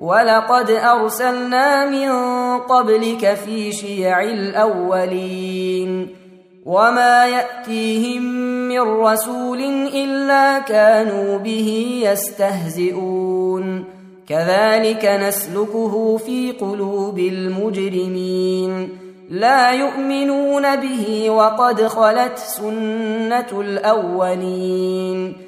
ولقد أرسلنا من قبلك في شيع الأولين وما يأتيهم من رسول إلا كانوا به يستهزئون. كذلك نسلكه في قلوب المجرمين. لا يؤمنون به وقد خلت سنة الأولين.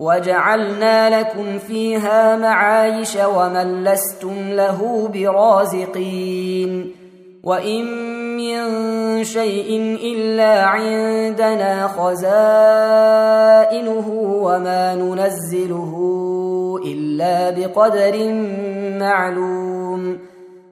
وجعلنا لكم فيها معايش ومن لستم له برازقين وإن من شيء إلا عندنا خزائنه وما ننزله إلا بقدر معلوم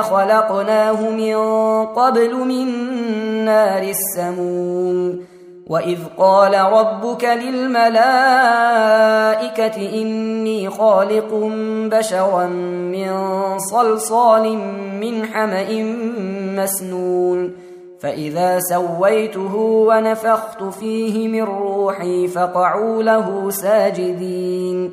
خلقناه من قبل من نار السموم. وإذ قال ربك للملائكة إني خالق بشرا من صلصال من حمأ مسنون. فإذا سويته ونفخت فيه من روحي فقعوا له ساجدين.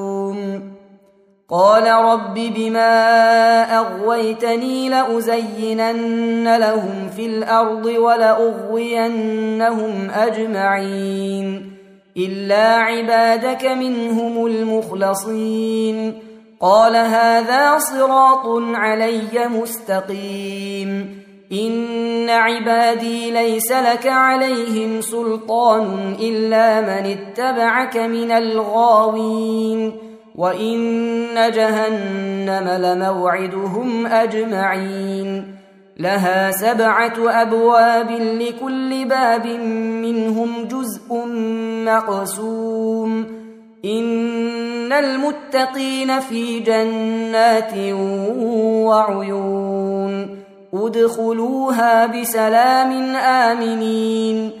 قال رب بما أغويتني لأزينن لهم في الأرض ولأغوينهم أجمعين إلا عبادك منهم المخلصين قال هذا صراط علي مستقيم إن عبادي ليس لك عليهم سلطان إلا من اتبعك من الغاوين وان جهنم لموعدهم اجمعين لها سبعه ابواب لكل باب منهم جزء مقسوم ان المتقين في جنات وعيون ادخلوها بسلام امنين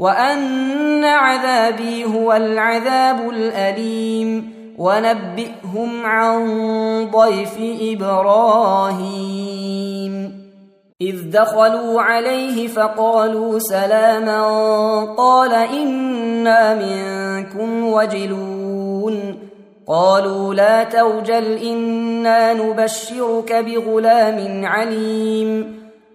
وأن عذابي هو العذاب الأليم. ونبئهم عن ضيف إبراهيم. إذ دخلوا عليه فقالوا سلاما. قال إنا منكم وجلون. قالوا لا توجل إنا نبشرك بغلام عليم.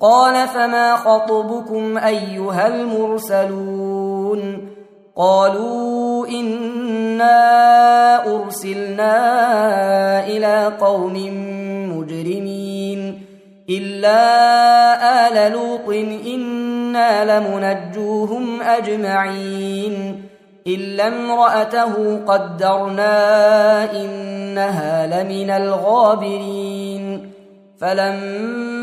قال فما خطبكم أيها المرسلون قالوا إنا أرسلنا إلى قوم مجرمين إلا آل لوط إنا لمنجوهم أجمعين إلا امرأته قدرنا إنها لمن الغابرين فلما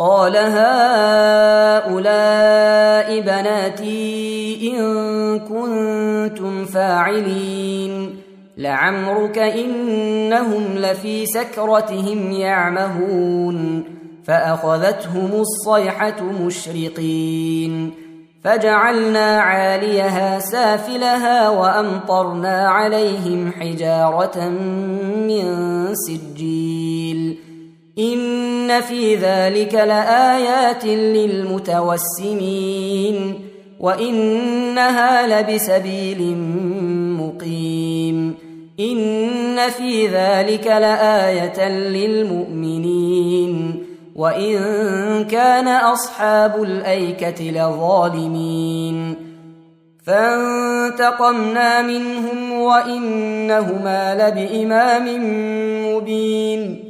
قال هؤلاء بناتي إن كنتم فاعلين. لعمرك إنهم لفي سكرتهم يعمهون. فأخذتهم الصيحة مشرقين. فجعلنا عاليها سافلها وأمطرنا عليهم حجارة من سجيل إن في ذلك لآيات للمتوسمين وإنها لبسبيل مقيم إن في ذلك لآية للمؤمنين وإن كان أصحاب الأيكة لظالمين فانتقمنا منهم وإنهما لبإمام مبين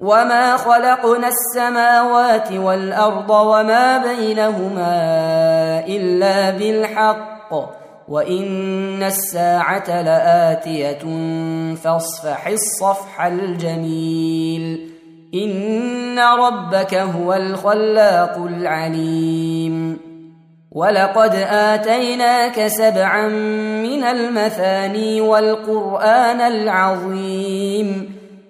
وما خلقنا السماوات والارض وما بينهما الا بالحق وان الساعة لاتيه فاصفح الصفح الجميل ان ربك هو الخلاق العليم ولقد اتيناك سبعا من المثاني والقران العظيم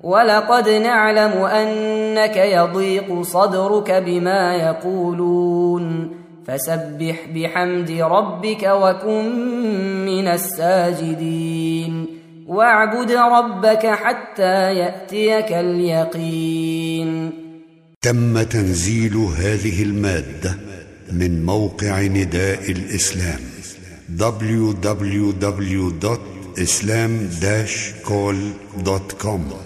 ولقد نعلم أنك يضيق صدرك بما يقولون. فسبح بحمد ربك وكن من الساجدين. واعبد ربك حتى يأتيك اليقين. تم تنزيل هذه المادة من موقع نداء الإسلام www.islam-call.com